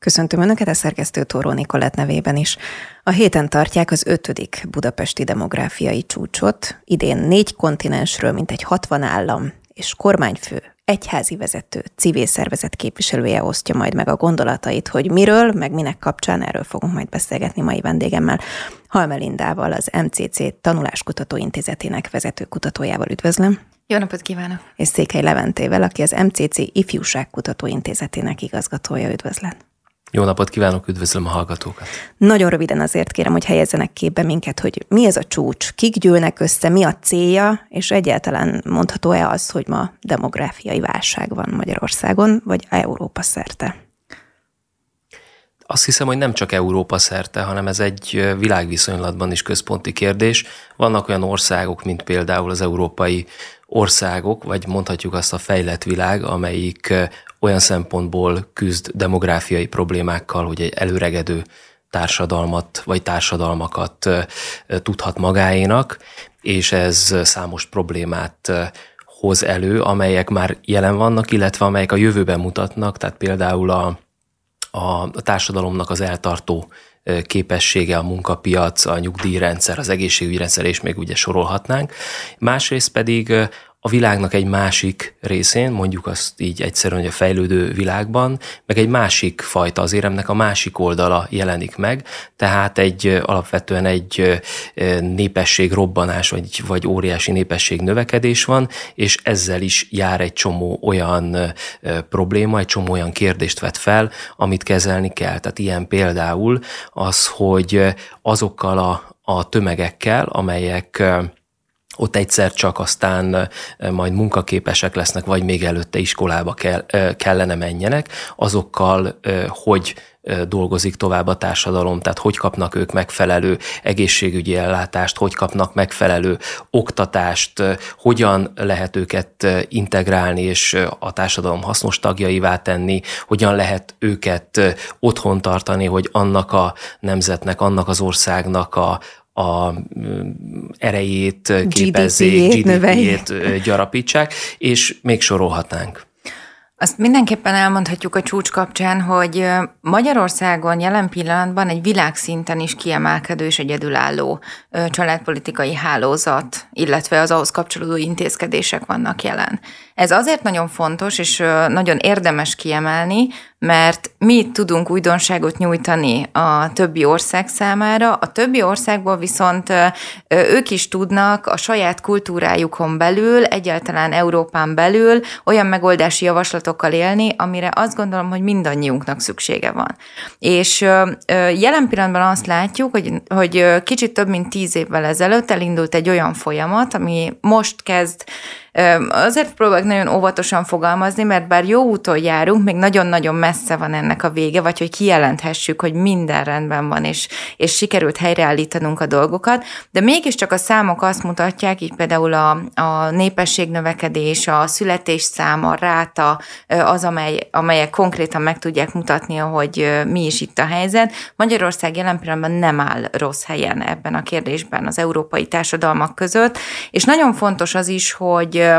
Köszöntöm Önöket a szerkesztő Tóró Nikolett nevében is. A héten tartják az ötödik budapesti demográfiai csúcsot. Idén négy kontinensről, mint egy 60 állam és kormányfő, egyházi vezető, civil szervezet képviselője osztja majd meg a gondolatait, hogy miről, meg minek kapcsán erről fogunk majd beszélgetni mai vendégemmel. Halmelindával, az MCC Tanuláskutató Intézetének vezető kutatójával üdvözlöm. Jó napot kívánok! És Székely Leventével, aki az MCC Ifjúságkutató Intézetének igazgatója. Üdvözlet! Jó napot kívánok, üdvözlöm a hallgatókat. Nagyon röviden azért kérem, hogy helyezzenek képbe minket, hogy mi ez a csúcs, kik gyűlnek össze, mi a célja, és egyáltalán mondható-e az, hogy ma demográfiai válság van Magyarországon, vagy Európa szerte? Azt hiszem, hogy nem csak Európa szerte, hanem ez egy világviszonylatban is központi kérdés. Vannak olyan országok, mint például az európai országok, vagy mondhatjuk azt a fejlett világ, amelyik olyan szempontból küzd demográfiai problémákkal, hogy egy előregedő társadalmat vagy társadalmakat tudhat magáénak, és ez számos problémát hoz elő, amelyek már jelen vannak, illetve amelyek a jövőben mutatnak, tehát például a, a társadalomnak az eltartó képessége, a munkapiac, a nyugdíjrendszer, az egészségügyi rendszer, és még ugye sorolhatnánk. Másrészt pedig a világnak egy másik részén, mondjuk azt így egyszerűen, hogy a fejlődő világban, meg egy másik fajta, az éremnek a másik oldala jelenik meg, tehát egy alapvetően egy népesség robbanás, vagy, vagy óriási népesség növekedés van, és ezzel is jár egy csomó olyan probléma, egy csomó olyan kérdést vet fel, amit kezelni kell. Tehát ilyen például az, hogy azokkal a, a tömegekkel, amelyek ott egyszer csak aztán majd munkaképesek lesznek, vagy még előtte iskolába kell, kellene menjenek, azokkal hogy dolgozik tovább a társadalom, tehát hogy kapnak ők megfelelő egészségügyi ellátást, hogy kapnak megfelelő oktatást, hogyan lehet őket integrálni és a társadalom hasznos tagjaivá tenni, hogyan lehet őket otthon tartani, hogy annak a nemzetnek, annak az országnak a, a erejét képezzék, GDP-jét gyarapítsák, és még sorolhatnánk. Azt mindenképpen elmondhatjuk a csúcs kapcsán, hogy Magyarországon jelen pillanatban egy világszinten is kiemelkedő és egyedülálló családpolitikai hálózat, illetve az ahhoz kapcsolódó intézkedések vannak jelen. Ez azért nagyon fontos, és nagyon érdemes kiemelni, mert mi tudunk újdonságot nyújtani a többi ország számára, a többi országból viszont ők is tudnak a saját kultúrájukon belül, egyáltalán Európán belül olyan megoldási javaslatokkal élni, amire azt gondolom, hogy mindannyiunknak szüksége van. És jelen pillanatban azt látjuk, hogy, hogy kicsit több mint tíz évvel ezelőtt elindult egy olyan folyamat, ami most kezd Azért próbálok nagyon óvatosan fogalmazni, mert bár jó úton járunk, még nagyon-nagyon messze van ennek a vége, vagy hogy kijelenthessük, hogy minden rendben van, és, és sikerült helyreállítanunk a dolgokat, de mégiscsak a számok azt mutatják, így például a, a népességnövekedés, a születésszám, a ráta, az, amely, amelyek konkrétan meg tudják mutatni, hogy mi is itt a helyzet. Magyarország jelen pillanatban nem áll rossz helyen ebben a kérdésben az európai társadalmak között, és nagyon fontos az is, hogy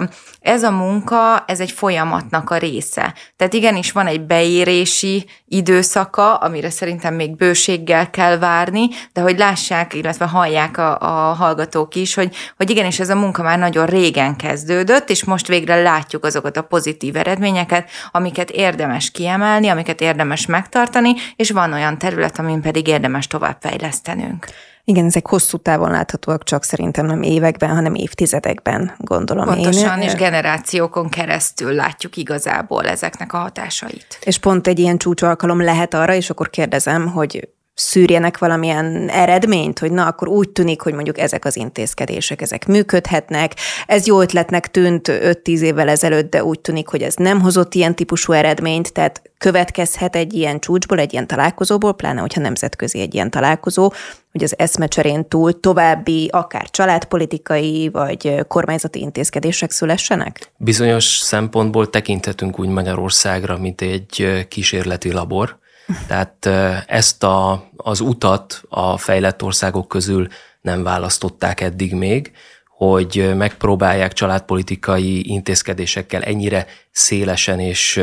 ez a munka, ez egy folyamatnak a része. Tehát igenis van egy beérési időszaka, amire szerintem még bőséggel kell várni, de hogy lássák, illetve hallják a, a hallgatók is, hogy, hogy igenis ez a munka már nagyon régen kezdődött, és most végre látjuk azokat a pozitív eredményeket, amiket érdemes kiemelni, amiket érdemes megtartani, és van olyan terület, amin pedig érdemes továbbfejlesztenünk. Igen, ezek hosszú távon láthatóak, csak szerintem nem években, hanem évtizedekben, gondolom Pontosan, én. és generációkon keresztül látjuk igazából ezeknek a hatásait. És pont egy ilyen csúcsalkalom lehet arra, és akkor kérdezem, hogy szűrjenek valamilyen eredményt, hogy na, akkor úgy tűnik, hogy mondjuk ezek az intézkedések, ezek működhetnek. Ez jó ötletnek tűnt 5-10 évvel ezelőtt, de úgy tűnik, hogy ez nem hozott ilyen típusú eredményt, tehát következhet egy ilyen csúcsból, egy ilyen találkozóból, pláne, hogyha nemzetközi egy ilyen találkozó, hogy az eszmecserén túl további akár családpolitikai vagy kormányzati intézkedések szülessenek? Bizonyos szempontból tekinthetünk úgy Magyarországra, mint egy kísérleti labor, tehát ezt a, az utat a fejlett országok közül nem választották eddig még, hogy megpróbálják családpolitikai intézkedésekkel ennyire szélesen és,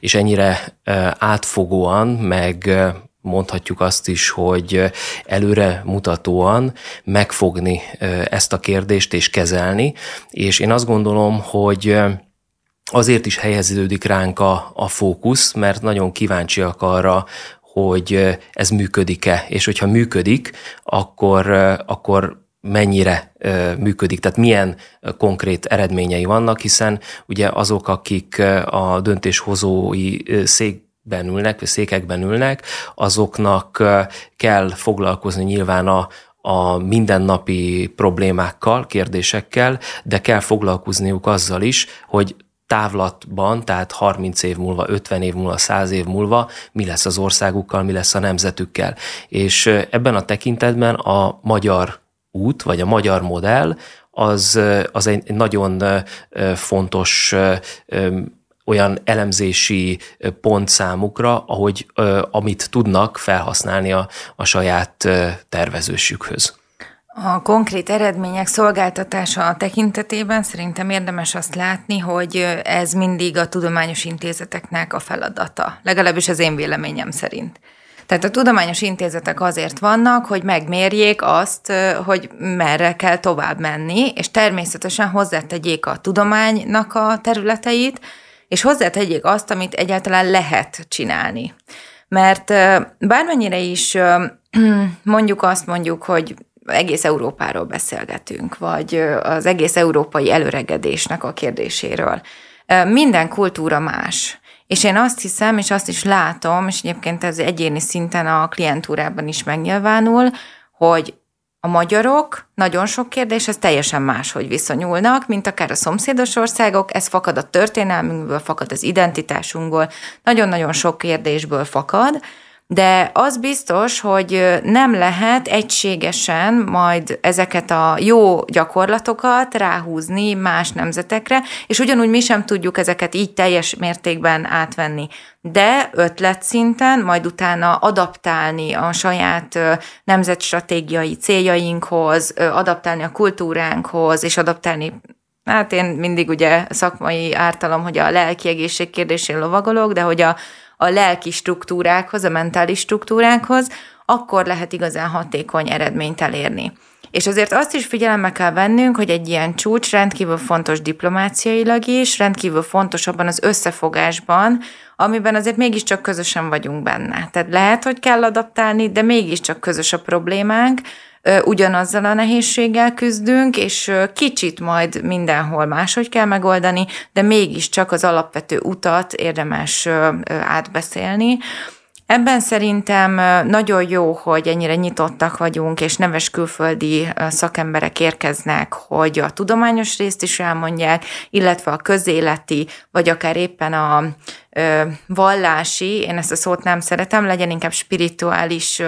és ennyire átfogóan, meg mondhatjuk azt is, hogy előre mutatóan megfogni ezt a kérdést és kezelni, és én azt gondolom, hogy azért is helyeződik ránk a, a fókusz, mert nagyon kíváncsiak arra, hogy ez működik-e, és hogyha működik, akkor, akkor mennyire működik, tehát milyen konkrét eredményei vannak, hiszen ugye azok, akik a döntéshozói székben ülnek, vagy székekben ülnek, azoknak kell foglalkozni nyilván a, a mindennapi problémákkal, kérdésekkel, de kell foglalkozniuk azzal is, hogy távlatban, tehát 30 év múlva, 50 év múlva, 100 év múlva mi lesz az országukkal, mi lesz a nemzetükkel. És ebben a tekintetben a magyar út, vagy a magyar modell az, az egy nagyon fontos olyan elemzési pont számukra, ahogy amit tudnak felhasználni a, a saját tervezősükhöz. A konkrét eredmények szolgáltatása tekintetében szerintem érdemes azt látni, hogy ez mindig a tudományos intézeteknek a feladata, legalábbis az én véleményem szerint. Tehát a tudományos intézetek azért vannak, hogy megmérjék azt, hogy merre kell tovább menni, és természetesen hozzátegyék a tudománynak a területeit, és hozzátegyék azt, amit egyáltalán lehet csinálni. Mert bármennyire is mondjuk azt mondjuk, hogy egész Európáról beszélgetünk, vagy az egész európai előregedésnek a kérdéséről. Minden kultúra más. És én azt hiszem, és azt is látom, és egyébként ez egyéni szinten a klientúrában is megnyilvánul, hogy a magyarok nagyon sok kérdéshez teljesen máshogy viszonyulnak, mint akár a szomszédos országok, ez fakad a történelmünkből, fakad az identitásunkból, nagyon-nagyon sok kérdésből fakad, de az biztos, hogy nem lehet egységesen majd ezeket a jó gyakorlatokat ráhúzni más nemzetekre, és ugyanúgy mi sem tudjuk ezeket így teljes mértékben átvenni. De ötletszinten, majd utána adaptálni a saját nemzetstratégiai céljainkhoz, adaptálni a kultúránkhoz, és adaptálni Hát én mindig ugye szakmai ártalom, hogy a lelki egészség kérdésén lovagolok, de hogy a a lelki struktúrákhoz, a mentális struktúrákhoz, akkor lehet igazán hatékony eredményt elérni. És azért azt is figyelembe kell vennünk, hogy egy ilyen csúcs rendkívül fontos diplomáciailag is, rendkívül fontos abban az összefogásban, amiben azért mégiscsak közösen vagyunk benne. Tehát lehet, hogy kell adaptálni, de mégiscsak közös a problémánk, ugyanazzal a nehézséggel küzdünk, és kicsit majd mindenhol máshogy kell megoldani, de mégiscsak az alapvető utat érdemes átbeszélni. Ebben szerintem nagyon jó, hogy ennyire nyitottak vagyunk, és neves külföldi szakemberek érkeznek, hogy a tudományos részt is elmondják, illetve a közéleti, vagy akár éppen a vallási, én ezt a szót nem szeretem, legyen inkább spirituális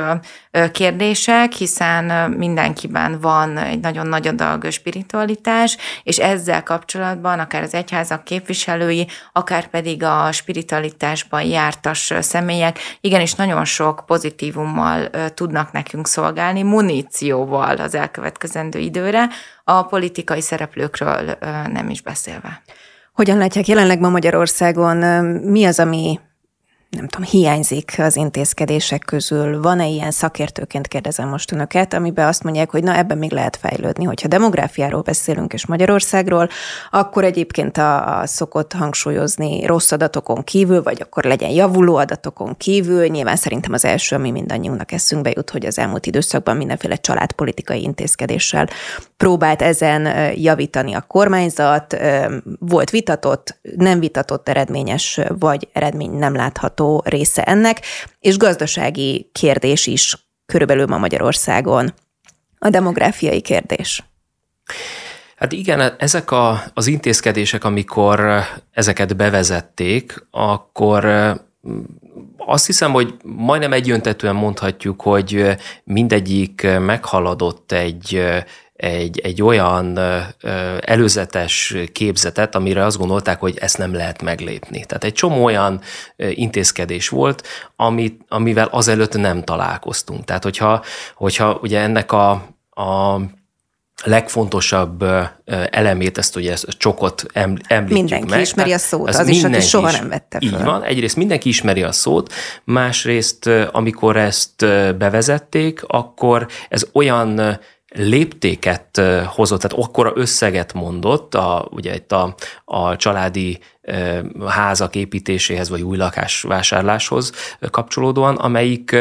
kérdések, hiszen mindenkiben van egy nagyon nagy adag spiritualitás, és ezzel kapcsolatban akár az egyházak képviselői, akár pedig a spiritualitásban jártas személyek igenis nagyon sok pozitívummal tudnak nekünk szolgálni, munícióval az elkövetkezendő időre, a politikai szereplőkről nem is beszélve. Hogyan látják jelenleg ma Magyarországon, mi az, ami nem tudom, hiányzik az intézkedések közül? Van-e ilyen szakértőként kérdezem most önöket, amiben azt mondják, hogy na ebben még lehet fejlődni. Hogyha demográfiáról beszélünk és Magyarországról, akkor egyébként a, a szokott hangsúlyozni rossz adatokon kívül, vagy akkor legyen javuló adatokon kívül. Nyilván szerintem az első, ami mindannyiunknak eszünkbe jut, hogy az elmúlt időszakban mindenféle családpolitikai intézkedéssel próbált ezen javítani a kormányzat. Volt vitatott, nem vitatott eredményes, vagy eredmény nem látható látható része ennek, és gazdasági kérdés is körülbelül ma Magyarországon. A demográfiai kérdés. Hát igen, ezek a, az intézkedések, amikor ezeket bevezették, akkor azt hiszem, hogy majdnem egyöntetően mondhatjuk, hogy mindegyik meghaladott egy, egy, egy olyan előzetes képzetet, amire azt gondolták, hogy ezt nem lehet meglépni. Tehát egy csomó olyan intézkedés volt, amit, amivel azelőtt nem találkoztunk. Tehát hogyha, hogyha ugye ennek a, a legfontosabb elemét, ezt ugye ezt a csokot említjük Mindenki meg. ismeri a szót, az is, aki soha nem vette föl. Így van, egyrészt mindenki ismeri a szót, másrészt amikor ezt bevezették, akkor ez olyan léptéket hozott, tehát akkora összeget mondott, a, ugye itt a, a családi házak építéséhez, vagy új lakás vásárláshoz kapcsolódóan, amelyik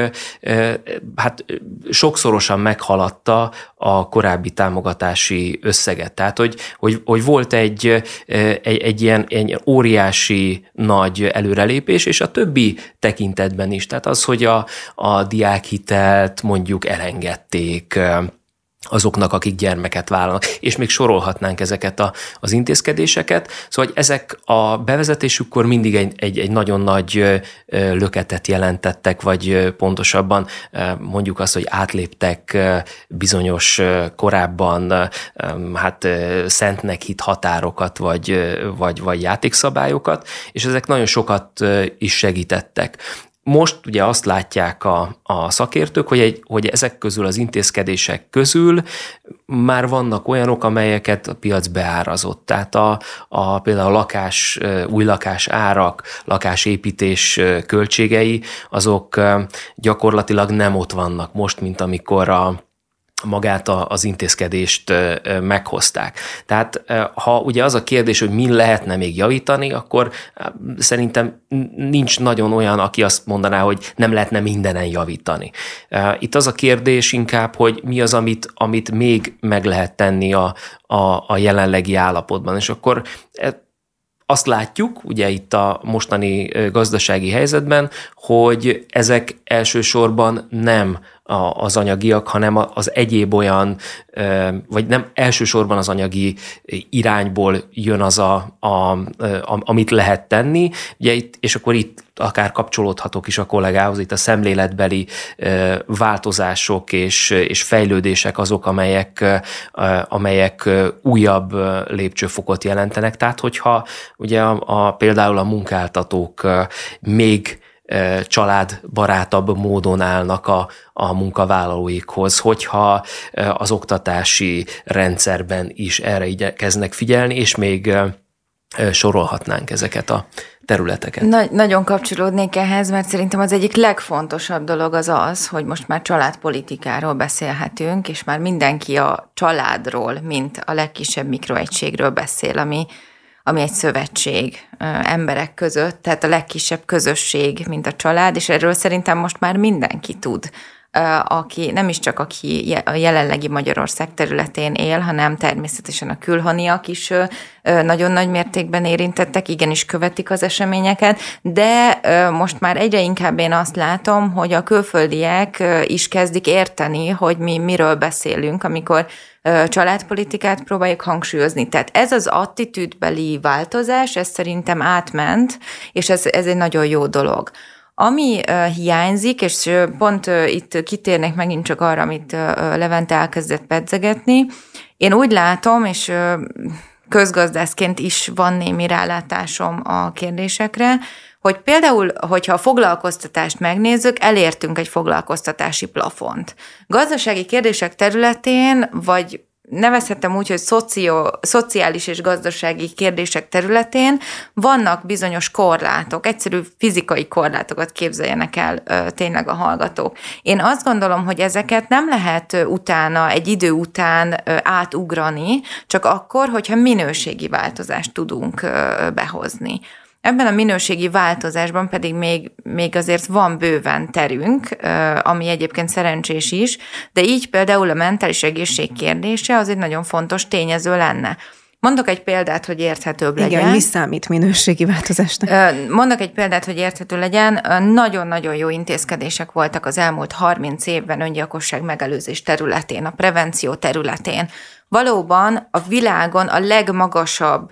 hát sokszorosan meghaladta a korábbi támogatási összeget. Tehát, hogy, hogy, hogy volt egy, egy, egy, ilyen, egy óriási nagy előrelépés, és a többi tekintetben is. Tehát az, hogy a, a diákhitelt mondjuk elengedték, azoknak, akik gyermeket vállalnak, és még sorolhatnánk ezeket a, az intézkedéseket. Szóval ezek a bevezetésükkor mindig egy, egy, egy nagyon nagy löketet jelentettek, vagy pontosabban mondjuk azt, hogy átléptek bizonyos korábban hát szentnek hit határokat, vagy, vagy, vagy játékszabályokat, és ezek nagyon sokat is segítettek. Most ugye azt látják a, a szakértők, hogy, egy, hogy ezek közül az intézkedések közül már vannak olyanok, amelyeket a piac beárazott. Tehát a, a, például a lakás, új lakás árak, lakásépítés költségei, azok gyakorlatilag nem ott vannak most, mint amikor a, magát az intézkedést meghozták. Tehát ha ugye az a kérdés, hogy mi lehetne még javítani, akkor szerintem nincs nagyon olyan, aki azt mondaná, hogy nem lehetne mindenen javítani. Itt az a kérdés inkább, hogy mi az, amit, amit még meg lehet tenni a, a, a jelenlegi állapotban. És akkor azt látjuk, ugye itt a mostani gazdasági helyzetben, hogy ezek elsősorban nem az anyagiak, hanem az egyéb olyan, vagy nem elsősorban az anyagi irányból jön az, a, a, a, amit lehet tenni, ugye itt, és akkor itt akár kapcsolódhatok is a kollégához, itt a szemléletbeli változások és, és fejlődések azok, amelyek, amelyek újabb lépcsőfokot jelentenek. Tehát, hogyha ugye a, a, például a munkáltatók még családbarátabb módon állnak a, a munkavállalóikhoz, hogyha az oktatási rendszerben is erre igyekeznek figyelni, és még sorolhatnánk ezeket a területeket. Nagy, nagyon kapcsolódnék ehhez, mert szerintem az egyik legfontosabb dolog az az, hogy most már családpolitikáról beszélhetünk, és már mindenki a családról, mint a legkisebb mikroegységről beszél, ami ami egy szövetség emberek között, tehát a legkisebb közösség, mint a család, és erről szerintem most már mindenki tud. Aki nem is csak aki a jelenlegi Magyarország területén él, hanem természetesen a külhoniak is nagyon nagy mértékben érintettek, igenis követik az eseményeket, de most már egyre inkább én azt látom, hogy a külföldiek is kezdik érteni, hogy mi miről beszélünk, amikor családpolitikát próbáljuk hangsúlyozni. Tehát ez az attitűdbeli változás, ez szerintem átment, és ez, ez egy nagyon jó dolog. Ami hiányzik, és pont itt kitérnek megint csak arra, amit uh, Levente elkezdett pedzegetni, én úgy látom, és közgazdászként is van némi rálátásom a kérdésekre, hogy például, hogyha a foglalkoztatást megnézzük, elértünk egy foglalkoztatási plafont. Gazdasági kérdések területén, vagy nevezhetem úgy, hogy szocio, szociális és gazdasági kérdések területén vannak bizonyos korlátok, egyszerű fizikai korlátokat képzeljenek el ö, tényleg a hallgatók. Én azt gondolom, hogy ezeket nem lehet utána, egy idő után ö, átugrani, csak akkor, hogyha minőségi változást tudunk ö, behozni. Ebben a minőségi változásban pedig még, még azért van bőven terünk, ami egyébként szerencsés is, de így például a mentális egészség kérdése az egy nagyon fontos tényező lenne. Mondok egy példát, hogy érthetőbb legyen. Igen, mi számít minőségi változásnak? Mondok egy példát, hogy érthető legyen. Nagyon-nagyon jó intézkedések voltak az elmúlt 30 évben öngyilkosság megelőzés területén, a prevenció területén. Valóban a világon a legmagasabb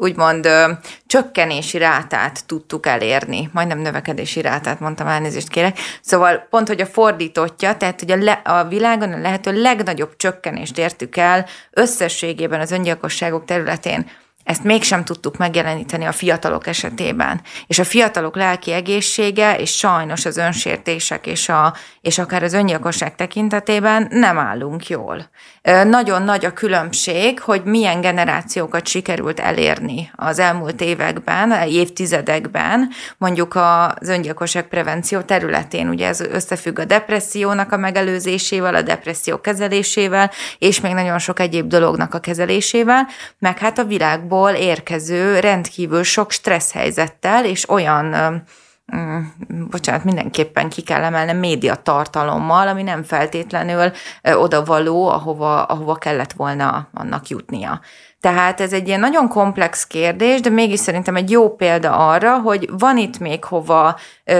úgymond ö, csökkenési rátát tudtuk elérni. Majdnem növekedési rátát mondtam, elnézést kérek. Szóval pont, hogy a fordítottja, tehát hogy a, le, a világon a lehető legnagyobb csökkenést értük el összességében az öngyilkosságok területén. Ezt mégsem tudtuk megjeleníteni a fiatalok esetében. És a fiatalok lelki egészsége, és sajnos az önsértések és, a, és akár az öngyilkosság tekintetében nem állunk jól. Nagyon nagy a különbség, hogy milyen generációkat sikerült elérni az elmúlt években, évtizedekben, mondjuk az öngyilkosság prevenció területén. Ugye ez összefügg a depressziónak a megelőzésével, a depresszió kezelésével, és még nagyon sok egyéb dolognak a kezelésével, meg hát a világból érkező rendkívül sok stressz helyzettel, és olyan Mm, bocsánat, mindenképpen ki kell emelni média tartalommal, ami nem feltétlenül odavaló, ahova, ahova kellett volna annak jutnia. Tehát ez egy ilyen nagyon komplex kérdés, de mégis szerintem egy jó példa arra, hogy van itt még hova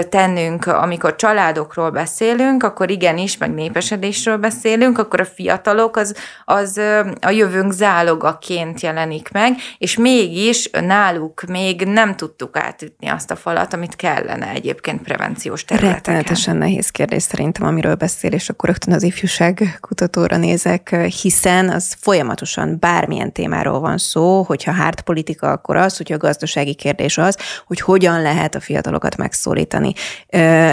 tennünk, amikor családokról beszélünk, akkor igenis, meg népesedésről beszélünk, akkor a fiatalok az, az a jövőnk zálogaként jelenik meg, és mégis náluk még nem tudtuk átütni azt a falat, amit kellene egyébként prevenciós területeken. Rettenetesen nehéz kérdés szerintem, amiről beszél, és akkor rögtön az ifjúság kutatóra nézek, hiszen az folyamatosan bármilyen témáról van szó, hogyha hard politika, akkor az, hogyha a gazdasági kérdés az, hogy hogyan lehet a fiatalokat megszólítani.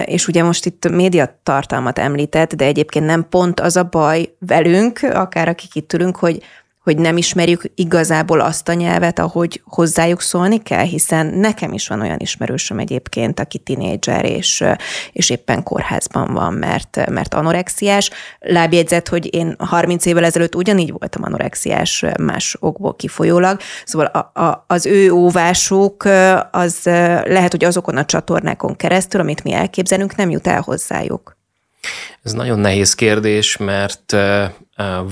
És ugye most itt médiatartalmat említett, de egyébként nem pont az a baj velünk, akár akik itt ülünk, hogy hogy nem ismerjük igazából azt a nyelvet, ahogy hozzájuk szólni kell, hiszen nekem is van olyan ismerősöm egyébként, aki tinédzser, és, és éppen kórházban van, mert, mert anorexiás. Lábjegyzet, hogy én 30 évvel ezelőtt ugyanígy voltam anorexiás más okból kifolyólag, szóval a, a, az ő óvásuk az lehet, hogy azokon a csatornákon keresztül, amit mi elképzelünk, nem jut el hozzájuk. Ez nagyon nehéz kérdés, mert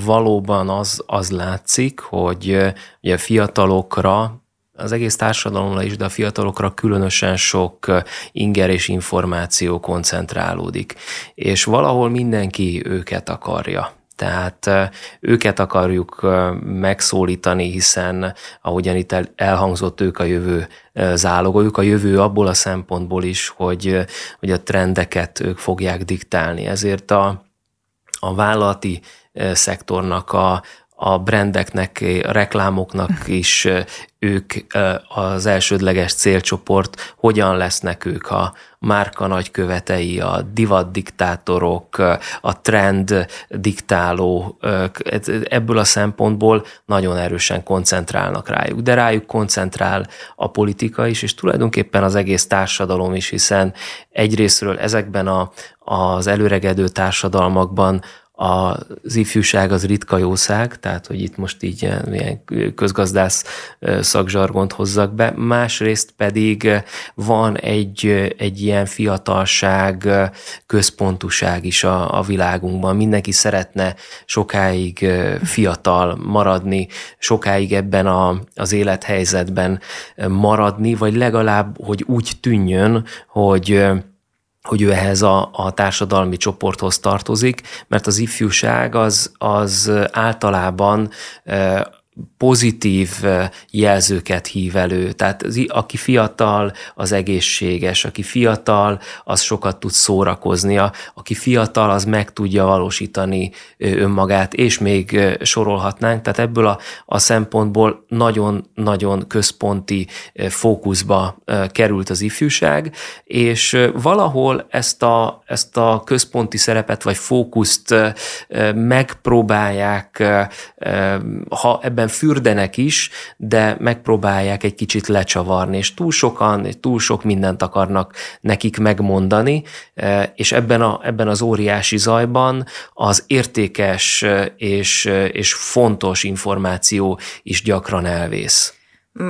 valóban az, az látszik, hogy ugye a fiatalokra, az egész társadalomra is, de a fiatalokra különösen sok inger és információ koncentrálódik. És valahol mindenki őket akarja. Tehát őket akarjuk megszólítani, hiszen ahogyan itt elhangzott, ők a jövő zálogoljuk, a jövő abból a szempontból is, hogy, hogy a trendeket ők fogják diktálni. Ezért a, a vállalati szektornak, a, a brandeknek, a reklámoknak is ők az elsődleges célcsoport, hogyan lesznek ők a márka nagykövetei, a divat diktátorok, a trend diktáló, ebből a szempontból nagyon erősen koncentrálnak rájuk. De rájuk koncentrál a politika is, és tulajdonképpen az egész társadalom is, hiszen egyrésztről ezekben a, az előregedő társadalmakban az ifjúság az ritka jószág, tehát hogy itt most így ilyen közgazdász szakzsargont hozzak be, másrészt pedig van egy, egy ilyen fiatalság, központuság is a, a világunkban. Mindenki szeretne sokáig fiatal maradni, sokáig ebben a, az élethelyzetben maradni, vagy legalább, hogy úgy tűnjön, hogy hogy ő ehhez a, a társadalmi csoporthoz tartozik, mert az ifjúság az, az általában pozitív jelzőket hív elő. Tehát az, aki fiatal, az egészséges, aki fiatal, az sokat tud szórakozni, aki fiatal, az meg tudja valósítani önmagát, és még sorolhatnánk. Tehát ebből a, a szempontból nagyon-nagyon központi fókuszba került az ifjúság, és valahol ezt a, ezt a központi szerepet vagy fókuszt megpróbálják, ha ebben ebben fürdenek is, de megpróbálják egy kicsit lecsavarni, és túl sokan, túl sok mindent akarnak nekik megmondani, e, és ebben, a, ebben az óriási zajban az értékes és, és fontos információ is gyakran elvész.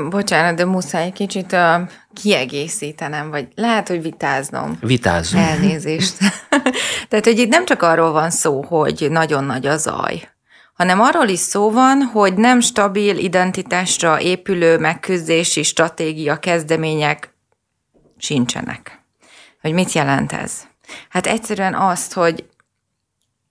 Bocsánat, de muszáj egy kicsit uh, kiegészítenem, vagy lehet, hogy vitáznom. Vitázzunk. Elnézést. Tehát, hogy itt nem csak arról van szó, hogy nagyon nagy a zaj, hanem arról is szó van, hogy nem stabil identitásra épülő megküzdési stratégia kezdemények sincsenek. Hogy mit jelent ez? Hát egyszerűen azt, hogy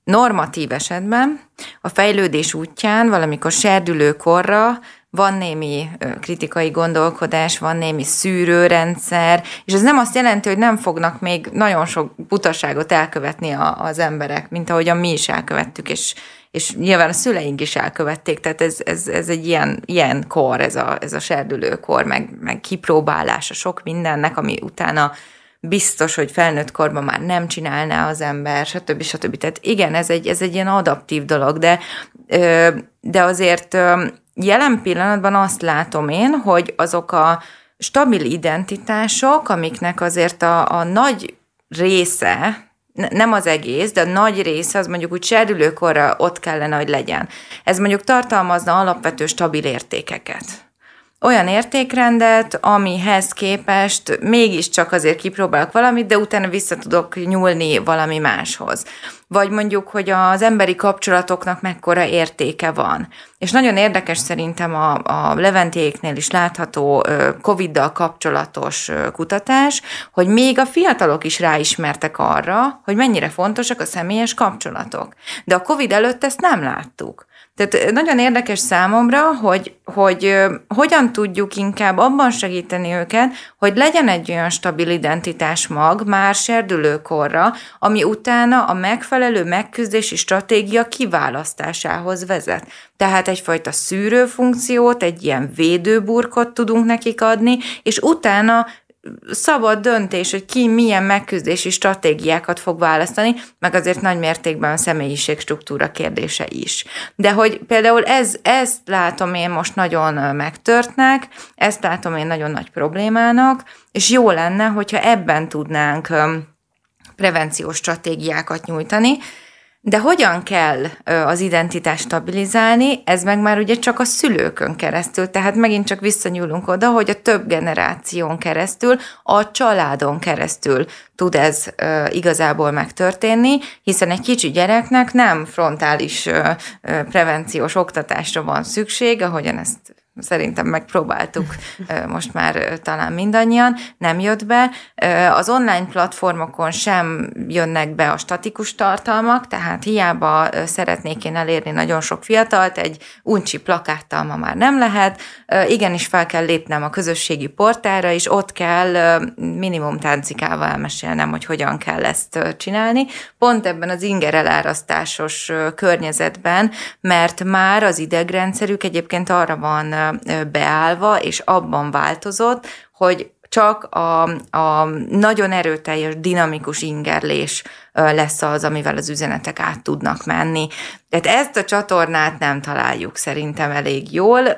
normatív esetben a fejlődés útján valamikor serdülőkorra van némi kritikai gondolkodás, van némi szűrőrendszer, és ez nem azt jelenti, hogy nem fognak még nagyon sok butaságot elkövetni a, az emberek, mint ahogyan mi is elkövettük, és és nyilván a szüleink is elkövették, tehát ez, ez, ez egy ilyen, ilyen kor, ez a, ez a serdülőkor, meg, meg kipróbálása sok mindennek, ami utána biztos, hogy felnőtt korban már nem csinálná az ember, stb. stb. Tehát igen, ez egy, ez egy ilyen adaptív dolog, de, de azért jelen pillanatban azt látom én, hogy azok a stabil identitások, amiknek azért a, a nagy része, nem az egész, de a nagy része az mondjuk úgy serdülőkorra ott kellene, hogy legyen. Ez mondjuk tartalmazna alapvető stabil értékeket olyan értékrendet, amihez képest mégiscsak azért kipróbálok valamit, de utána vissza tudok nyúlni valami máshoz. Vagy mondjuk, hogy az emberi kapcsolatoknak mekkora értéke van. És nagyon érdekes szerintem a, a Leventéknél is látható Covid-dal kapcsolatos kutatás, hogy még a fiatalok is ráismertek arra, hogy mennyire fontosak a személyes kapcsolatok. De a Covid előtt ezt nem láttuk. Tehát nagyon érdekes számomra, hogy, hogy hogyan tudjuk inkább abban segíteni őket, hogy legyen egy olyan stabil identitás mag már serdülőkorra, ami utána a megfelelő megküzdési stratégia kiválasztásához vezet. Tehát egyfajta szűrőfunkciót, egy ilyen védőburkot tudunk nekik adni, és utána szabad döntés, hogy ki milyen megküzdési stratégiákat fog választani, meg azért nagy mértékben a személyiség struktúra kérdése is. De hogy például ez, ezt látom én most nagyon megtörtnek, ezt látom én nagyon nagy problémának, és jó lenne, hogyha ebben tudnánk prevenciós stratégiákat nyújtani, de hogyan kell az identitást stabilizálni, ez meg már ugye csak a szülőkön keresztül, tehát megint csak visszanyúlunk oda, hogy a több generáción keresztül, a családon keresztül tud ez igazából megtörténni, hiszen egy kicsi gyereknek nem frontális prevenciós oktatásra van szükség, ahogyan ezt szerintem megpróbáltuk most már talán mindannyian, nem jött be. Az online platformokon sem jönnek be a statikus tartalmak, tehát hiába szeretnék én elérni nagyon sok fiatalt, egy uncsi plakáttal ma már nem lehet. Igenis fel kell lépnem a közösségi portára, és ott kell minimum táncikával elmesélnem, hogy hogyan kell ezt csinálni. Pont ebben az inger elárasztásos környezetben, mert már az idegrendszerük egyébként arra van beállva, és abban változott, hogy csak a, a nagyon erőteljes, dinamikus ingerlés lesz az, amivel az üzenetek át tudnak menni. Tehát ezt a csatornát nem találjuk szerintem elég jól,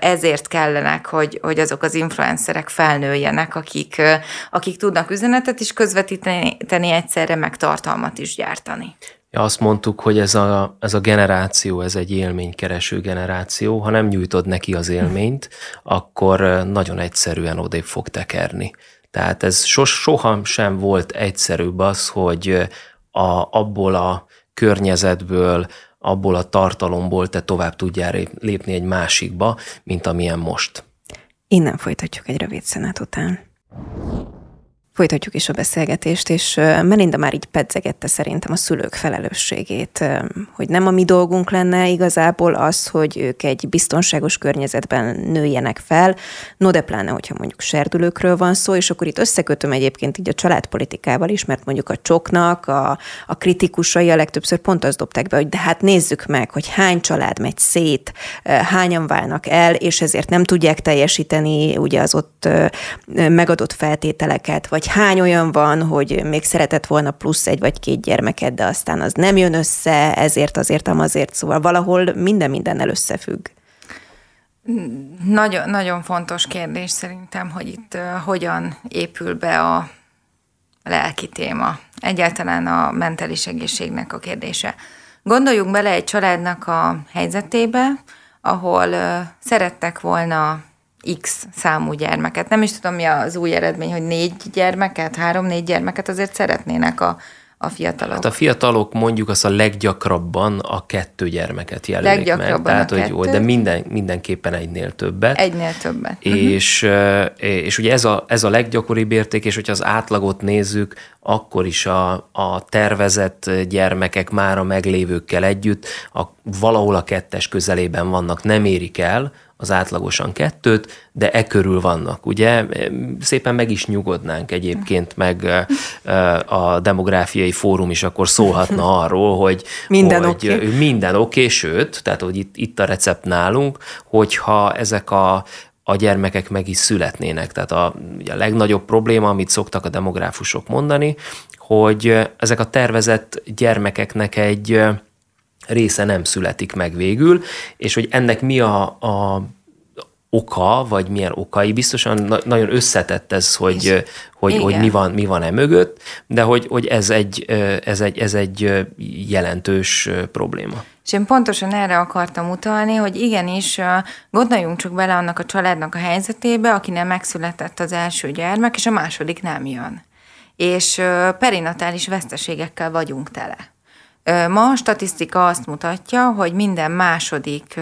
ezért kellenek, hogy, hogy azok az influencerek felnőjenek, akik, akik tudnak üzenetet is közvetíteni egyszerre, meg tartalmat is gyártani. Azt mondtuk, hogy ez a, ez a generáció, ez egy élménykereső generáció. Ha nem nyújtod neki az élményt, akkor nagyon egyszerűen odébb fog tekerni. Tehát ez so, soha sem volt egyszerűbb az, hogy a, abból a környezetből, abból a tartalomból te tovább tudjál lépni egy másikba, mint amilyen most. Innen folytatjuk egy rövid szenet után. Folytatjuk is a beszélgetést, és Melinda már így pedzegette szerintem a szülők felelősségét, hogy nem a mi dolgunk lenne igazából az, hogy ők egy biztonságos környezetben nőjenek fel, no de pláne, hogyha mondjuk serdülőkről van szó, és akkor itt összekötöm egyébként így a családpolitikával is, mert mondjuk a csoknak, a, a kritikusai a legtöbbször pont azt dobták be, hogy de hát nézzük meg, hogy hány család megy szét, hányan válnak el, és ezért nem tudják teljesíteni ugye az ott megadott feltételeket, vagy hogy hány olyan van, hogy még szeretett volna plusz egy vagy két gyermeket, de aztán az nem jön össze, ezért, azért, azért, szóval valahol minden mindennel összefügg. Nagyon, nagyon fontos kérdés szerintem, hogy itt hogyan épül be a lelki téma, egyáltalán a mentális egészségnek a kérdése. Gondoljunk bele egy családnak a helyzetébe, ahol szerettek volna X számú gyermeket. Nem is tudom, mi az új eredmény, hogy négy gyermeket, három-négy gyermeket azért szeretnének a, a fiatalok. Hát a fiatalok mondjuk azt a leggyakrabban a kettő gyermeket jelölik meg. Tehát, hogy jó, de minden, mindenképpen egynél többet. Egynél többet. És, uh-huh. és ugye ez a, ez a leggyakoribb érték, és hogyha az átlagot nézzük, akkor is a, a tervezett gyermekek már a meglévőkkel együtt a, valahol a kettes közelében vannak, nem érik el, az átlagosan kettőt, de e körül vannak, ugye? Szépen meg is nyugodnánk egyébként, meg, a demográfiai fórum is akkor szólhatna arról, hogy minden hogy oké. minden okay, sőt, tehát hogy itt, itt a recept nálunk, hogyha ezek a a gyermekek meg is születnének. Tehát a, a legnagyobb probléma, amit szoktak a demográfusok mondani, hogy ezek a tervezett gyermekeknek egy része nem születik meg végül, és hogy ennek mi a, a oka, vagy milyen okai, biztosan na- nagyon összetett ez, hogy, hogy, hogy mi van, mi van e mögött, de hogy, hogy ez, egy, ez, egy, ez egy jelentős probléma. És én pontosan erre akartam utalni, hogy igenis gondoljunk csak bele annak a családnak a helyzetébe, akinek megszületett az első gyermek, és a második nem jön. És perinatális veszteségekkel vagyunk tele. Ma a statisztika azt mutatja, hogy minden második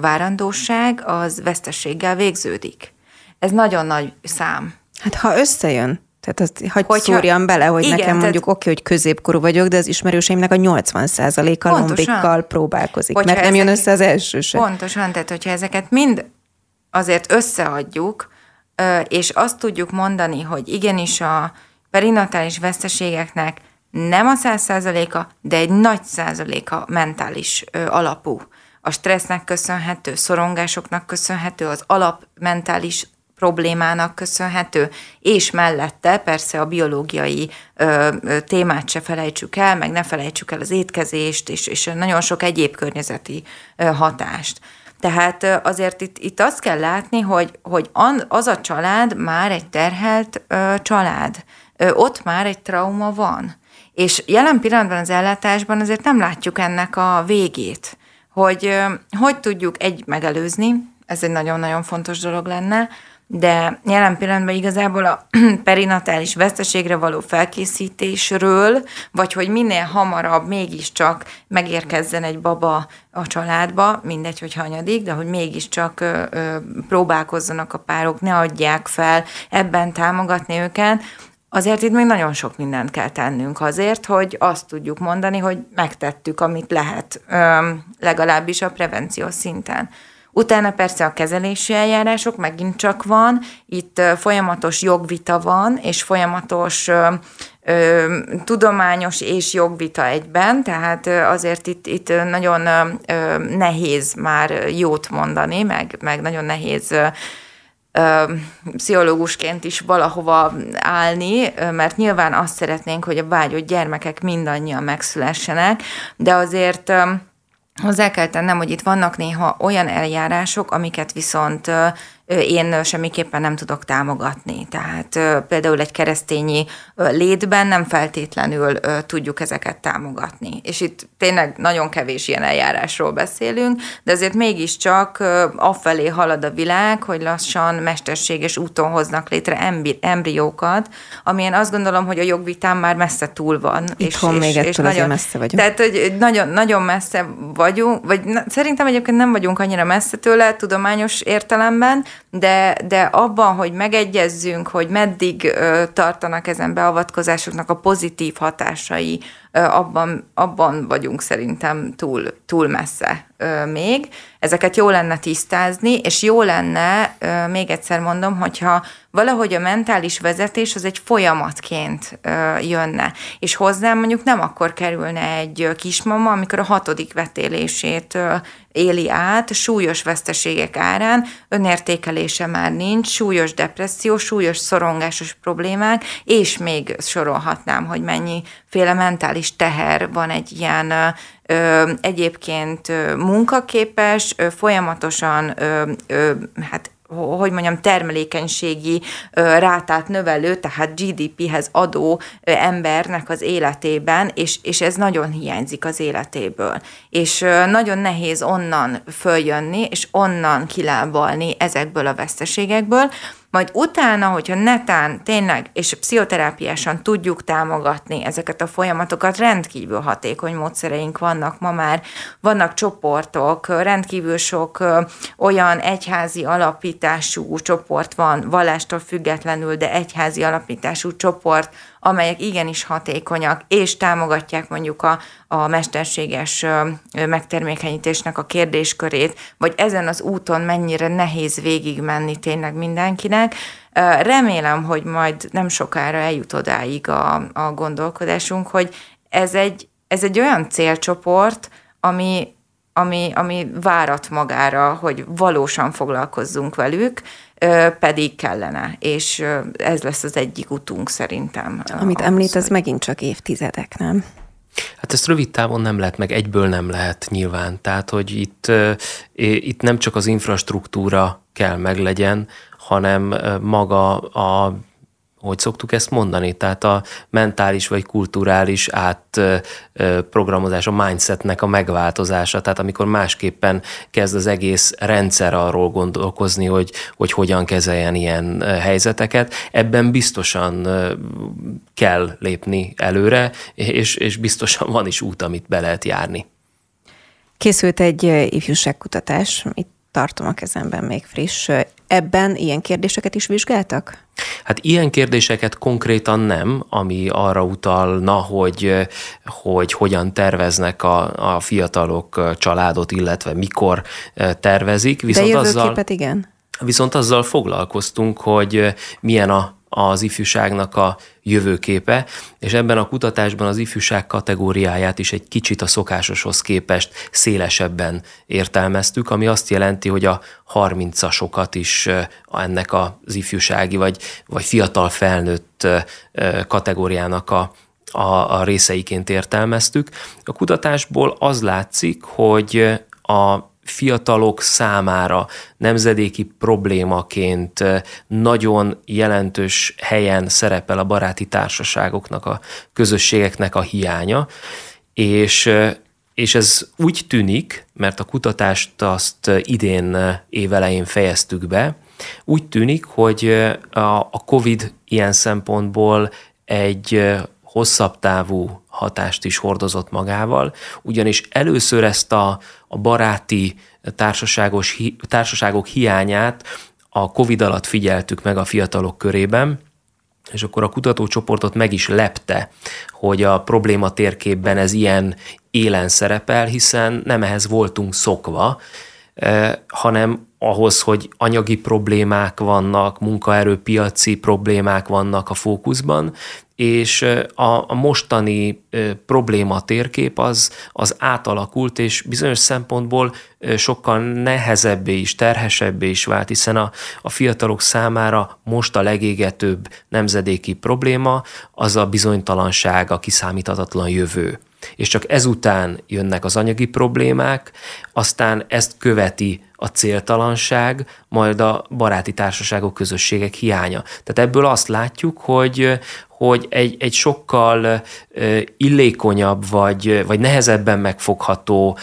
várandóság az vesztességgel végződik. Ez nagyon nagy szám. Hát ha összejön, tehát azt hagyd Hogyha, szúrjam bele, hogy igen, nekem mondjuk oké, okay, hogy középkorú vagyok, de az ismerőseimnek a 80%-a lombikkal próbálkozik, mert nem jön össze az első se. Pontosan, tehát hogyha ezeket mind azért összeadjuk, és azt tudjuk mondani, hogy igenis a perinatális veszteségeknek nem a száz százaléka, de egy nagy százaléka mentális ö, alapú. A stressznek köszönhető, szorongásoknak köszönhető, az alapmentális problémának köszönhető, és mellette persze a biológiai ö, ö, témát se felejtsük el, meg ne felejtsük el az étkezést, és, és nagyon sok egyéb környezeti ö, hatást. Tehát azért itt, itt azt kell látni, hogy, hogy az a család már egy terhelt ö, család. Ö, ott már egy trauma van. És jelen pillanatban az ellátásban azért nem látjuk ennek a végét, hogy hogy tudjuk egy megelőzni, ez egy nagyon-nagyon fontos dolog lenne, de jelen pillanatban igazából a perinatális veszteségre való felkészítésről, vagy hogy minél hamarabb mégiscsak megérkezzen egy baba a családba, mindegy, hogy hanyadik, de hogy mégiscsak ö, ö, próbálkozzanak a párok, ne adják fel, ebben támogatni őket, Azért itt még nagyon sok mindent kell tennünk azért, hogy azt tudjuk mondani, hogy megtettük, amit lehet, legalábbis a prevenció szinten. Utána persze a kezelési eljárások megint csak van, itt folyamatos jogvita van, és folyamatos tudományos és jogvita egyben, tehát azért itt, itt nagyon nehéz már jót mondani, meg, meg nagyon nehéz pszichológusként is valahova állni, mert nyilván azt szeretnénk, hogy a vágyott gyermekek mindannyian megszülessenek, de azért hozzá kell tennem, hogy itt vannak néha olyan eljárások, amiket viszont én semmiképpen nem tudok támogatni. Tehát például egy keresztényi létben nem feltétlenül tudjuk ezeket támogatni. És itt tényleg nagyon kevés ilyen eljárásról beszélünk, de azért mégiscsak afelé halad a világ, hogy lassan mesterséges úton hoznak létre embriókat, amilyen azt gondolom, hogy a jogvitám már messze túl van. Itthon és, még és, ettől és nagyon, messze vagyunk. Tehát, hogy nagyon, nagyon messze vagyunk, vagy na, szerintem egyébként nem vagyunk annyira messze tőle tudományos értelemben, de, de abban, hogy megegyezzünk, hogy meddig tartanak ezen beavatkozásoknak a pozitív hatásai, abban, abban vagyunk szerintem túl, túl messze még. Ezeket jó lenne tisztázni, és jó lenne, még egyszer mondom, hogyha valahogy a mentális vezetés az egy folyamatként jönne, és hozzám mondjuk nem akkor kerülne egy kismama, amikor a hatodik vetélését éli át, súlyos veszteségek árán, önértékelése már nincs, súlyos depresszió, súlyos szorongásos problémák, és még sorolhatnám, hogy mennyi féle mentális teher van egy ilyen ö, egyébként munkaképes, ö, folyamatosan ö, ö, hát hogy mondjam, termelékenységi rátát növelő, tehát GDP-hez adó embernek az életében, és, és ez nagyon hiányzik az életéből. És nagyon nehéz onnan följönni, és onnan kilábalni ezekből a veszteségekből, majd utána, hogyha netán tényleg, és pszichoterápiásan tudjuk támogatni ezeket a folyamatokat, rendkívül hatékony módszereink vannak ma már, vannak csoportok, rendkívül sok olyan egyházi alapítású csoport van, vallástól függetlenül, de egyházi alapítású csoport, amelyek igenis hatékonyak, és támogatják mondjuk a, a mesterséges megtermékenyítésnek a kérdéskörét, vagy ezen az úton mennyire nehéz végigmenni tényleg mindenkinek. Remélem, hogy majd nem sokára eljut odáig a, a gondolkodásunk, hogy ez egy, ez egy olyan célcsoport, ami, ami, ami várat magára, hogy valósan foglalkozzunk velük, pedig kellene, és ez lesz az egyik utunk szerintem. Amit ahhoz, említ, az megint csak évtizedek, nem? Hát ezt rövid távon nem lehet, meg egyből nem lehet nyilván. Tehát, hogy itt, itt nem csak az infrastruktúra kell meglegyen, hanem maga a hogy szoktuk ezt mondani, tehát a mentális vagy kulturális átprogramozás, a mindsetnek a megváltozása, tehát amikor másképpen kezd az egész rendszer arról gondolkozni, hogy, hogy hogyan kezeljen ilyen helyzeteket, ebben biztosan kell lépni előre, és, és biztosan van is út, amit be lehet járni. Készült egy ifjúságkutatás, itt tartom a kezemben még friss. Ebben ilyen kérdéseket is vizsgáltak? Hát ilyen kérdéseket konkrétan nem, ami arra utalna, hogy, hogy hogyan terveznek a, a fiatalok családot, illetve mikor tervezik. Viszont De azzal, igen? Viszont azzal foglalkoztunk, hogy milyen a az ifjúságnak a jövőképe, és ebben a kutatásban az ifjúság kategóriáját is egy kicsit a szokásoshoz képest szélesebben értelmeztük, ami azt jelenti, hogy a 30-asokat is ennek az ifjúsági vagy, vagy fiatal felnőtt kategóriának a, a, a részeiként értelmeztük. A kutatásból az látszik, hogy a fiatalok számára nemzedéki problémaként nagyon jelentős helyen szerepel a baráti társaságoknak, a közösségeknek a hiánya, és és ez úgy tűnik, mert a kutatást azt idén évelején fejeztük be, úgy tűnik, hogy a COVID ilyen szempontból egy hosszabb távú hatást is hordozott magával, ugyanis először ezt a, a baráti társaságos, társaságok hiányát a COVID alatt figyeltük meg a fiatalok körében, és akkor a kutatócsoportot meg is lepte, hogy a probléma térképben ez ilyen élen szerepel, hiszen nem ehhez voltunk szokva, eh, hanem ahhoz, hogy anyagi problémák vannak, munkaerőpiaci problémák vannak a fókuszban, és a, a mostani probléma térkép az, az átalakult, és bizonyos szempontból sokkal nehezebbé is, terhesebbé is vált, hiszen a, a fiatalok számára most a legégetőbb nemzedéki probléma az a bizonytalanság, a kiszámíthatatlan jövő. És csak ezután jönnek az anyagi problémák, aztán ezt követi a céltalanság, majd a baráti társaságok, közösségek hiánya. Tehát ebből azt látjuk, hogy, hogy egy, egy sokkal illékonyabb, vagy, vagy nehezebben megfogható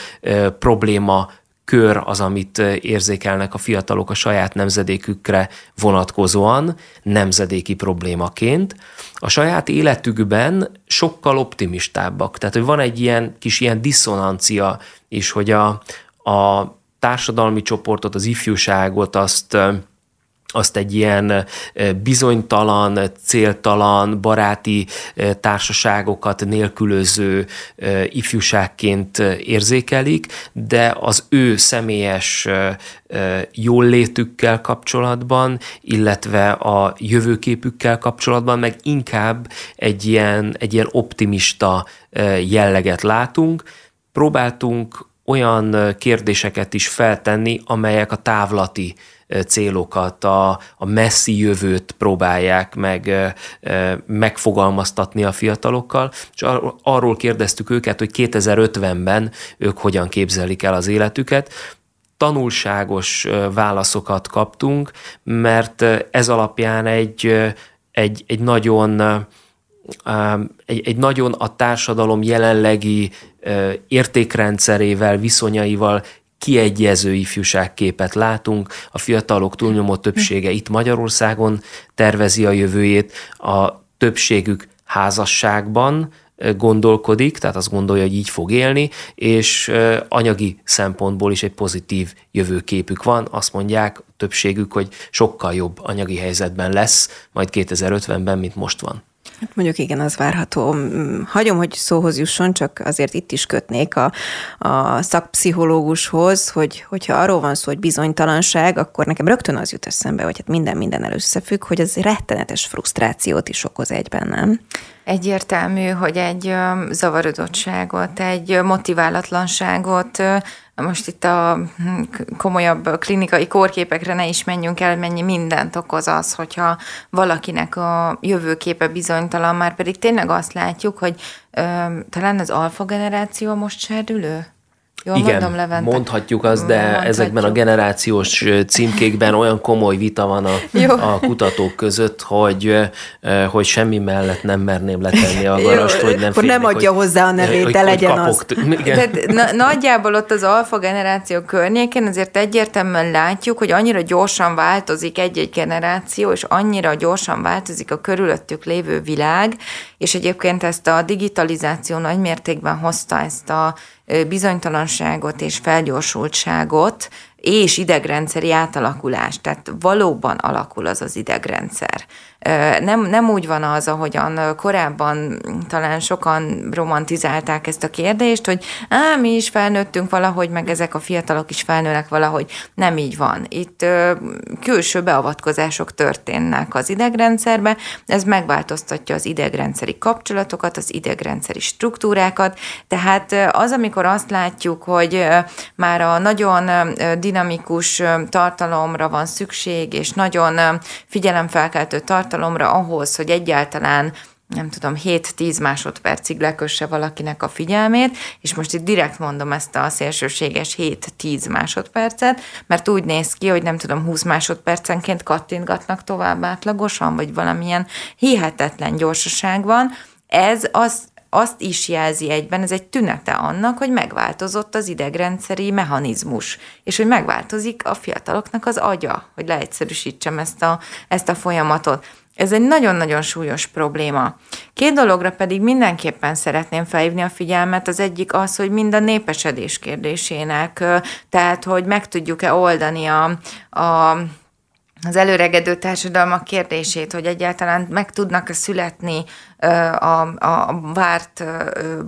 probléma kör az, amit érzékelnek a fiatalok a saját nemzedékükre vonatkozóan, nemzedéki problémaként. A saját életükben sokkal optimistábbak. Tehát, hogy van egy ilyen kis ilyen diszonancia is, hogy a, a társadalmi csoportot, az ifjúságot azt azt egy ilyen bizonytalan, céltalan, baráti társaságokat nélkülöző ifjúságként érzékelik, de az ő személyes jól létükkel kapcsolatban, illetve a jövőképükkel kapcsolatban meg inkább egy ilyen, egy ilyen optimista jelleget látunk. Próbáltunk olyan kérdéseket is feltenni, amelyek a távlati célokat, a, a messzi jövőt próbálják meg megfogalmaztatni a fiatalokkal, és arról kérdeztük őket, hogy 2050-ben ők hogyan képzelik el az életüket, tanulságos válaszokat kaptunk, mert ez alapján egy, egy, egy nagyon egy, egy nagyon a társadalom jelenlegi értékrendszerével, viszonyaival kiegyező ifjúságképet látunk, a fiatalok túlnyomó többsége itt Magyarországon tervezi a jövőjét, a többségük házasságban gondolkodik, tehát azt gondolja, hogy így fog élni, és anyagi szempontból is egy pozitív jövőképük van. Azt mondják többségük, hogy sokkal jobb anyagi helyzetben lesz majd 2050-ben, mint most van. Hát mondjuk igen, az várható. Hagyom, hogy szóhoz jusson, csak azért itt is kötnék a, a szakpszichológushoz, hogy hogyha arról van szó, hogy bizonytalanság, akkor nekem rögtön az jut eszembe, hogy hát minden minden összefügg, hogy az rettenetes frusztrációt is okoz egyben, nem? Egyértelmű, hogy egy zavarodottságot, egy motiválatlanságot most itt a hm, komolyabb klinikai kórképekre ne is menjünk el, mennyi mindent okoz az, hogyha valakinek a jövőképe bizonytalan, már pedig tényleg azt látjuk, hogy ö, talán az alfa generáció most serdülő? Jól Igen, mondom, Levente? mondhatjuk azt, de mondhatjuk. ezekben a generációs címkékben olyan komoly vita van a, a kutatók között, hogy, hogy semmi mellett nem merném letenni a garast, hogy nem Akkor nem adja hogy, hozzá a nevét, de legyen az. Igen. na, nagyjából ott az alfa generáció környékén azért egyértelműen látjuk, hogy annyira gyorsan változik egy-egy generáció, és annyira gyorsan változik a körülöttük lévő világ, és egyébként ezt a digitalizáció nagy mértékben hozta ezt a bizonytalanságot és felgyorsultságot, és idegrendszeri átalakulást. Tehát valóban alakul az az idegrendszer. Nem, nem úgy van az, ahogyan korábban talán sokan romantizálták ezt a kérdést, hogy á, mi is felnőttünk valahogy, meg ezek a fiatalok is felnőnek valahogy. Nem így van. Itt külső beavatkozások történnek az idegrendszerbe, ez megváltoztatja az idegrendszeri kapcsolatokat, az idegrendszeri struktúrákat, tehát az, amikor azt látjuk, hogy már a nagyon dinamikus tartalomra van szükség, és nagyon figyelemfelkeltő tartalom, tartalomra ahhoz, hogy egyáltalán nem tudom, 7-10 másodpercig lekösse valakinek a figyelmét, és most itt direkt mondom ezt a szélsőséges 7-10 másodpercet, mert úgy néz ki, hogy nem tudom, 20 másodpercenként kattintgatnak tovább átlagosan, vagy valamilyen hihetetlen gyorsaság van. Ez az azt is jelzi egyben, ez egy tünete annak, hogy megváltozott az idegrendszeri mechanizmus, és hogy megváltozik a fiataloknak az agya, hogy leegyszerűsítsem ezt a, ezt a folyamatot. Ez egy nagyon-nagyon súlyos probléma. Két dologra pedig mindenképpen szeretném felhívni a figyelmet. Az egyik az, hogy mind a népesedés kérdésének, tehát hogy meg tudjuk-e oldani a, a az előregedő társadalmak kérdését, hogy egyáltalán meg tudnak-e születni a, a várt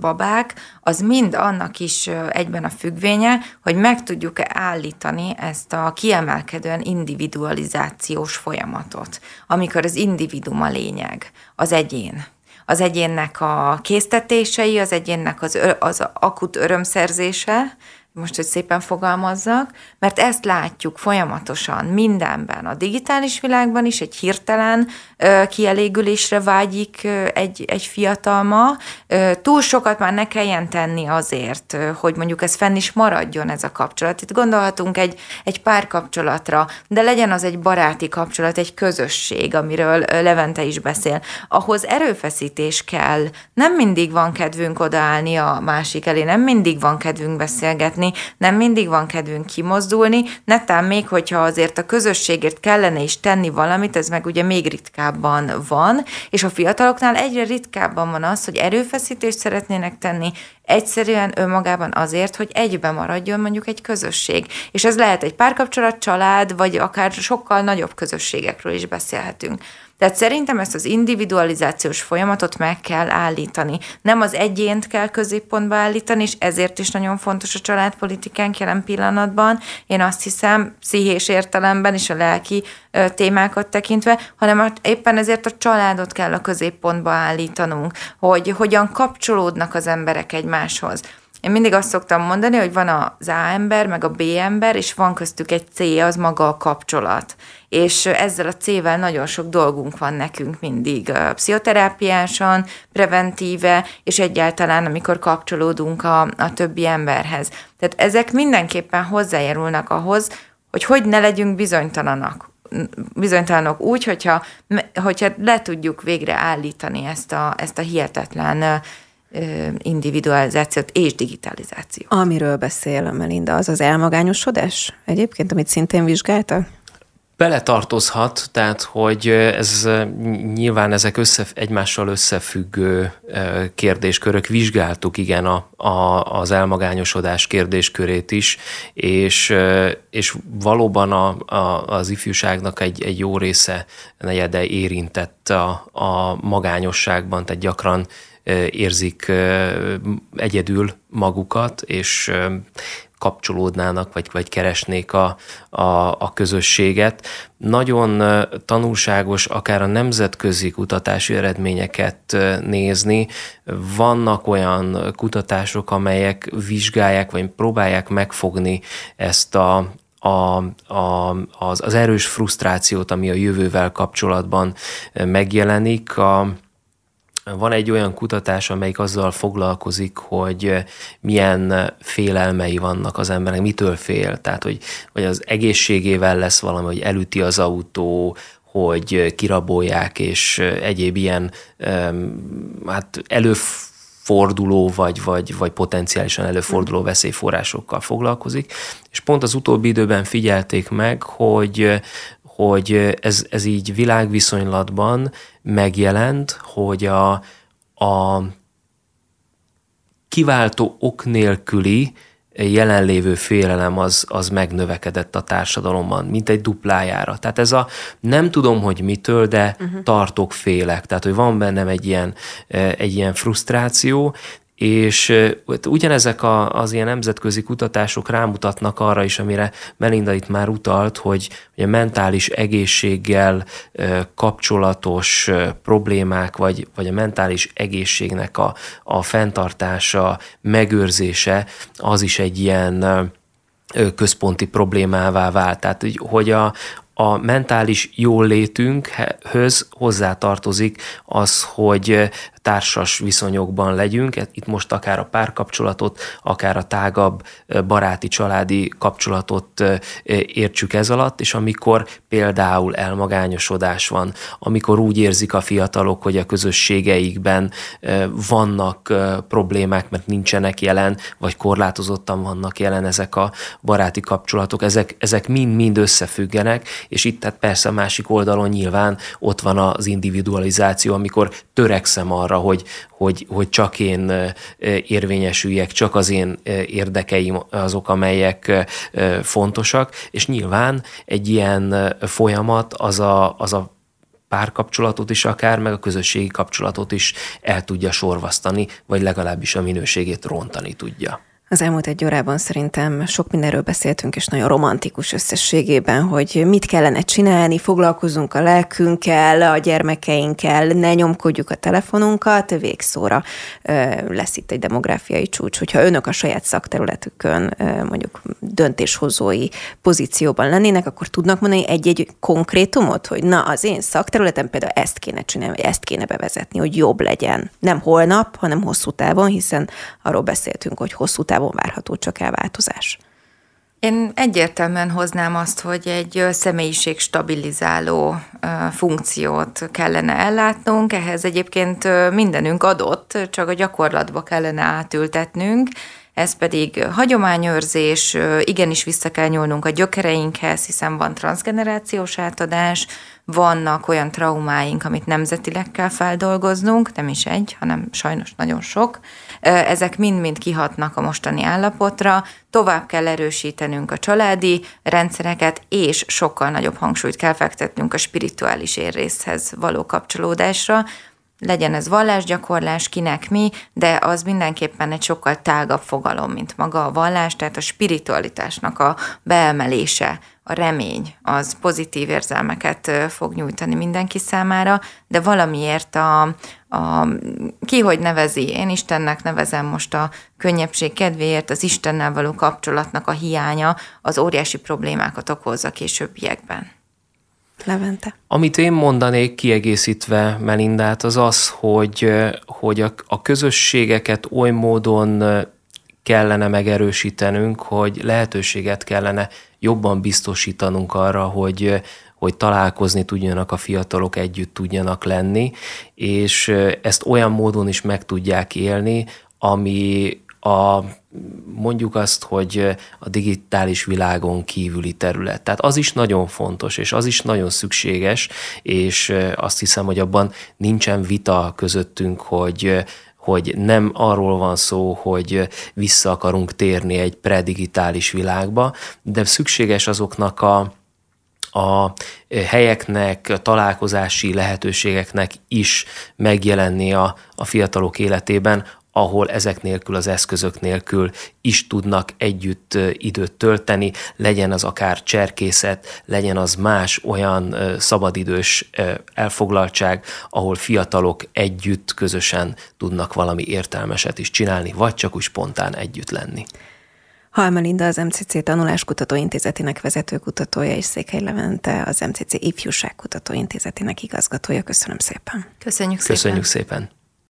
babák, az mind annak is egyben a függvénye, hogy meg tudjuk-e állítani ezt a kiemelkedően individualizációs folyamatot, amikor az individum a lényeg, az egyén. Az egyénnek a késztetései, az egyénnek az, az akut örömszerzése, most, hogy szépen fogalmazzak, mert ezt látjuk folyamatosan mindenben, a digitális világban is egy hirtelen ö, kielégülésre vágyik ö, egy, egy fiatal ma. Ö, túl sokat már ne kelljen tenni azért, ö, hogy mondjuk ez fenn is maradjon ez a kapcsolat. Itt gondolhatunk egy, egy párkapcsolatra, de legyen az egy baráti kapcsolat, egy közösség, amiről Levente is beszél. Ahhoz erőfeszítés kell. Nem mindig van kedvünk odaállni a másik elé, nem mindig van kedvünk beszélgetni, tenni, nem mindig van kedvünk kimozdulni, netán még, hogyha azért a közösségért kellene is tenni valamit, ez meg ugye még ritkábban van, és a fiataloknál egyre ritkábban van az, hogy erőfeszítést szeretnének tenni, egyszerűen önmagában azért, hogy egybe maradjon mondjuk egy közösség. És ez lehet egy párkapcsolat, család, vagy akár sokkal nagyobb közösségekről is beszélhetünk. Tehát szerintem ezt az individualizációs folyamatot meg kell állítani. Nem az egyént kell középpontba állítani, és ezért is nagyon fontos a családpolitikánk jelen pillanatban. Én azt hiszem, pszichés értelemben is a lelki témákat tekintve, hanem éppen ezért a családot kell a középpontba állítanunk, hogy hogyan kapcsolódnak az emberek egymáshoz. Én mindig azt szoktam mondani, hogy van az A ember, meg a B ember, és van köztük egy C, az maga a kapcsolat. És ezzel a C-vel nagyon sok dolgunk van nekünk mindig pszichoterápiásan, preventíve, és egyáltalán, amikor kapcsolódunk a, a többi emberhez. Tehát ezek mindenképpen hozzájárulnak ahhoz, hogy hogy ne legyünk bizonytalanak bizonytalanok úgy, hogyha, hogyha le tudjuk végre állítani ezt a, ezt a hihetetlen individualizációt és digitalizációt. Amiről beszél Melinda, az az elmagányosodás egyébként, amit szintén vizsgálta? Beletartozhat, tehát hogy ez nyilván ezek össze, egymással összefüggő kérdéskörök. Vizsgáltuk igen a, a, az elmagányosodás kérdéskörét is, és, és valóban a, a, az ifjúságnak egy, egy jó része negyede érintett a, a magányosságban, tehát gyakran érzik egyedül magukat, és kapcsolódnának, vagy, vagy keresnék a, a, a közösséget. Nagyon tanulságos akár a nemzetközi kutatási eredményeket nézni. Vannak olyan kutatások, amelyek vizsgálják, vagy próbálják megfogni ezt a, a, a, az, az erős frusztrációt, ami a jövővel kapcsolatban megjelenik. A, van egy olyan kutatás, amelyik azzal foglalkozik, hogy milyen félelmei vannak az embernek, mitől fél. Tehát, hogy, hogy az egészségével lesz valami, hogy elüti az autó, hogy kirabolják, és egyéb ilyen hát előforduló, vagy, vagy, vagy potenciálisan előforduló veszélyforrásokkal foglalkozik. És pont az utóbbi időben figyelték meg, hogy, hogy ez, ez így világviszonylatban megjelent, hogy a, a kiváltó ok nélküli jelenlévő félelem az, az megnövekedett a társadalomban, mint egy duplájára. Tehát ez a nem tudom, hogy mitől, de uh-huh. tartok félek. Tehát, hogy van bennem egy ilyen, egy ilyen frusztráció, és ugyanezek a, az ilyen nemzetközi kutatások rámutatnak arra is, amire Melinda itt már utalt, hogy, hogy a mentális egészséggel kapcsolatos problémák, vagy, vagy a mentális egészségnek a, a fenntartása, megőrzése, az is egy ilyen központi problémává vált. Tehát, hogy a, a mentális jólétünkhöz hozzátartozik az, hogy társas viszonyokban legyünk, itt most akár a párkapcsolatot, akár a tágabb baráti, családi kapcsolatot értsük ez alatt, és amikor például elmagányosodás van, amikor úgy érzik a fiatalok, hogy a közösségeikben vannak problémák, mert nincsenek jelen, vagy korlátozottan vannak jelen ezek a baráti kapcsolatok, ezek, ezek mind-mind összefüggenek, és itt tehát persze a másik oldalon nyilván ott van az individualizáció, amikor törekszem arra, arra, hogy, hogy, hogy csak én érvényesüljek, csak az én érdekeim azok, amelyek fontosak, és nyilván egy ilyen folyamat az a, az a párkapcsolatot is akár, meg a közösségi kapcsolatot is el tudja sorvasztani, vagy legalábbis a minőségét rontani tudja. Az elmúlt egy órában szerintem sok mindenről beszéltünk, és nagyon romantikus összességében, hogy mit kellene csinálni, foglalkozunk a lelkünkkel, a gyermekeinkkel, ne nyomkodjuk a telefonunkat, végszóra lesz itt egy demográfiai csúcs. Hogyha önök a saját szakterületükön mondjuk döntéshozói pozícióban lennének, akkor tudnak mondani egy-egy konkrétumot, hogy na, az én szakterületem például ezt kéne csinálni, vagy ezt kéne bevezetni, hogy jobb legyen. Nem holnap, hanem hosszú távon, hiszen arról beszéltünk, hogy hosszú távon távon várható csak elváltozás? Én egyértelműen hoznám azt, hogy egy személyiség stabilizáló funkciót kellene ellátnunk, ehhez egyébként mindenünk adott, csak a gyakorlatba kellene átültetnünk, ez pedig hagyományőrzés, igenis vissza kell nyúlnunk a gyökereinkhez, hiszen van transgenerációs átadás, vannak olyan traumáink, amit nemzetileg kell feldolgoznunk, nem is egy, hanem sajnos nagyon sok. Ezek mind-mind kihatnak a mostani állapotra, tovább kell erősítenünk a családi rendszereket, és sokkal nagyobb hangsúlyt kell fektetnünk a spirituális érrészhez való kapcsolódásra, legyen ez vallásgyakorlás, kinek mi, de az mindenképpen egy sokkal tágabb fogalom, mint maga a vallás, tehát a spiritualitásnak a beemelése, a remény, az pozitív érzelmeket fog nyújtani mindenki számára, de valamiért a, a ki hogy nevezi, én Istennek nevezem most a könnyebbség kedvéért, az Istennel való kapcsolatnak a hiánya az óriási problémákat okozza későbbiekben. Levente. Amit én mondanék kiegészítve Melindát, az az, hogy, hogy a, a közösségeket oly módon kellene megerősítenünk, hogy lehetőséget kellene jobban biztosítanunk arra, hogy, hogy találkozni tudjanak a fiatalok, együtt tudjanak lenni, és ezt olyan módon is meg tudják élni, ami a mondjuk azt, hogy a digitális világon kívüli terület. Tehát az is nagyon fontos, és az is nagyon szükséges, és azt hiszem, hogy abban nincsen vita közöttünk, hogy hogy nem arról van szó, hogy vissza akarunk térni egy predigitális világba, de szükséges azoknak a a helyeknek, a találkozási lehetőségeknek is megjelenni a, a fiatalok életében, ahol ezek nélkül, az eszközök nélkül is tudnak együtt időt tölteni, legyen az akár cserkészet, legyen az más olyan szabadidős elfoglaltság, ahol fiatalok együtt, közösen tudnak valami értelmeset is csinálni, vagy csak úgy spontán együtt lenni. Halma Linda az MCC Tanuláskutató Intézetének vezetőkutatója és Székely Levente az MCC Ifjúságkutató Intézetének igazgatója. Köszönöm szépen. Köszönjük szépen. Köszönjük szépen.